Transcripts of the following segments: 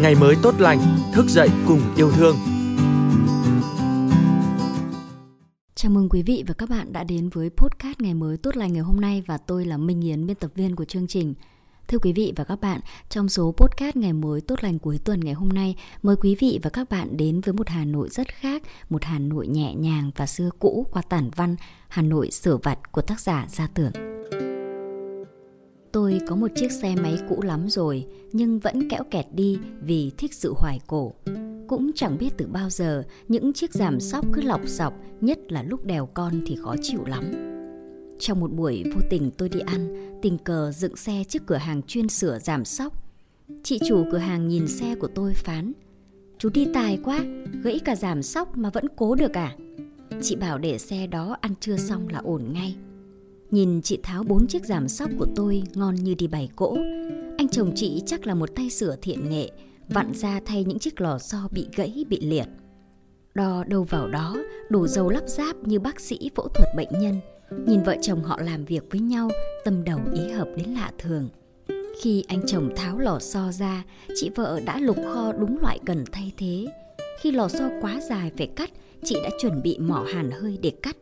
ngày mới tốt lành, thức dậy cùng yêu thương. Chào mừng quý vị và các bạn đã đến với podcast ngày mới tốt lành ngày hôm nay và tôi là Minh Yến, biên tập viên của chương trình. Thưa quý vị và các bạn, trong số podcast ngày mới tốt lành cuối tuần ngày hôm nay, mời quý vị và các bạn đến với một Hà Nội rất khác, một Hà Nội nhẹ nhàng và xưa cũ qua tản văn Hà Nội sửa vặt của tác giả Gia Tưởng. Tôi có một chiếc xe máy cũ lắm rồi, nhưng vẫn kẽo kẹt đi vì thích sự hoài cổ. Cũng chẳng biết từ bao giờ những chiếc giảm sóc cứ lọc sọc, nhất là lúc đèo con thì khó chịu lắm. Trong một buổi vô tình tôi đi ăn, tình cờ dựng xe trước cửa hàng chuyên sửa giảm sóc. Chị chủ cửa hàng nhìn xe của tôi phán, chú đi tài quá, gãy cả giảm sóc mà vẫn cố được à? Chị bảo để xe đó ăn trưa xong là ổn ngay. Nhìn chị tháo bốn chiếc giảm sóc của tôi ngon như đi bày cỗ. Anh chồng chị chắc là một tay sửa thiện nghệ, vặn ra thay những chiếc lò xo bị gãy bị liệt. Đo đâu vào đó, đủ dầu lắp ráp như bác sĩ phẫu thuật bệnh nhân. Nhìn vợ chồng họ làm việc với nhau, tâm đầu ý hợp đến lạ thường. Khi anh chồng tháo lò xo ra, chị vợ đã lục kho đúng loại cần thay thế. Khi lò xo quá dài phải cắt, chị đã chuẩn bị mỏ hàn hơi để cắt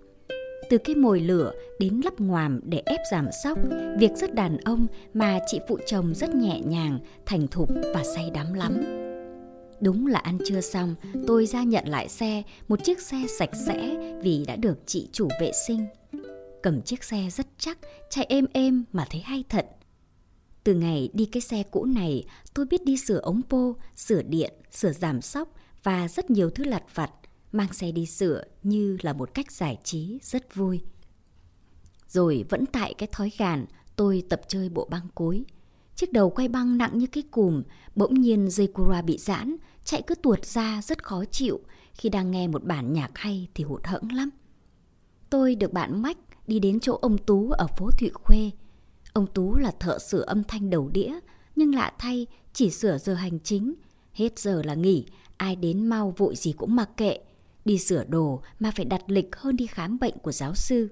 từ cái mồi lửa đến lắp ngoàm để ép giảm sóc, việc rất đàn ông mà chị phụ chồng rất nhẹ nhàng, thành thục và say đắm lắm. Đúng là ăn trưa xong, tôi ra nhận lại xe, một chiếc xe sạch sẽ vì đã được chị chủ vệ sinh. Cầm chiếc xe rất chắc, chạy êm êm mà thấy hay thật. Từ ngày đi cái xe cũ này, tôi biết đi sửa ống pô, sửa điện, sửa giảm sóc và rất nhiều thứ lặt vặt mang xe đi sửa như là một cách giải trí rất vui. Rồi vẫn tại cái thói gàn, tôi tập chơi bộ băng cối. Chiếc đầu quay băng nặng như cái cùm, bỗng nhiên dây cura bị giãn, chạy cứ tuột ra rất khó chịu. Khi đang nghe một bản nhạc hay thì hụt hẫng lắm. Tôi được bạn Mách đi đến chỗ ông Tú ở phố Thụy Khuê. Ông Tú là thợ sửa âm thanh đầu đĩa, nhưng lạ thay chỉ sửa giờ hành chính. Hết giờ là nghỉ, ai đến mau vội gì cũng mặc kệ. Đi sửa đồ mà phải đặt lịch hơn đi khám bệnh của giáo sư.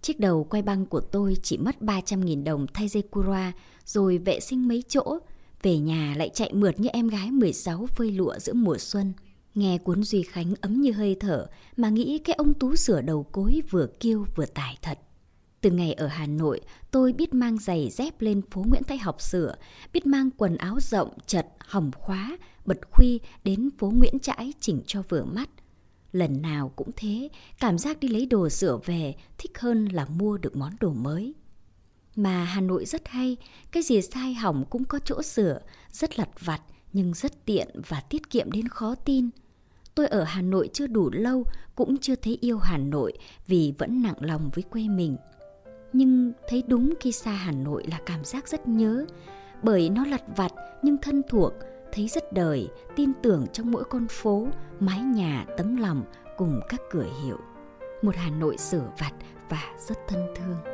Chiếc đầu quay băng của tôi chỉ mất 300.000 đồng thay dây cura rồi vệ sinh mấy chỗ. Về nhà lại chạy mượt như em gái 16 phơi lụa giữa mùa xuân. Nghe cuốn Duy Khánh ấm như hơi thở mà nghĩ cái ông Tú sửa đầu cối vừa kiêu vừa tài thật. Từ ngày ở Hà Nội, tôi biết mang giày dép lên phố Nguyễn Thái học sửa, biết mang quần áo rộng, chật, hỏng khóa, bật khuy đến phố Nguyễn Trãi chỉnh cho vừa mắt – Lần nào cũng thế, cảm giác đi lấy đồ sửa về thích hơn là mua được món đồ mới. Mà Hà Nội rất hay, cái gì sai hỏng cũng có chỗ sửa, rất lặt vặt nhưng rất tiện và tiết kiệm đến khó tin. Tôi ở Hà Nội chưa đủ lâu cũng chưa thấy yêu Hà Nội vì vẫn nặng lòng với quê mình. Nhưng thấy đúng khi xa Hà Nội là cảm giác rất nhớ, bởi nó lặt vặt nhưng thân thuộc, thấy rất đời, tin tưởng trong mỗi con phố, mái nhà, tấm lòng cùng các cửa hiệu. Một Hà Nội sửa vặt và rất thân thương.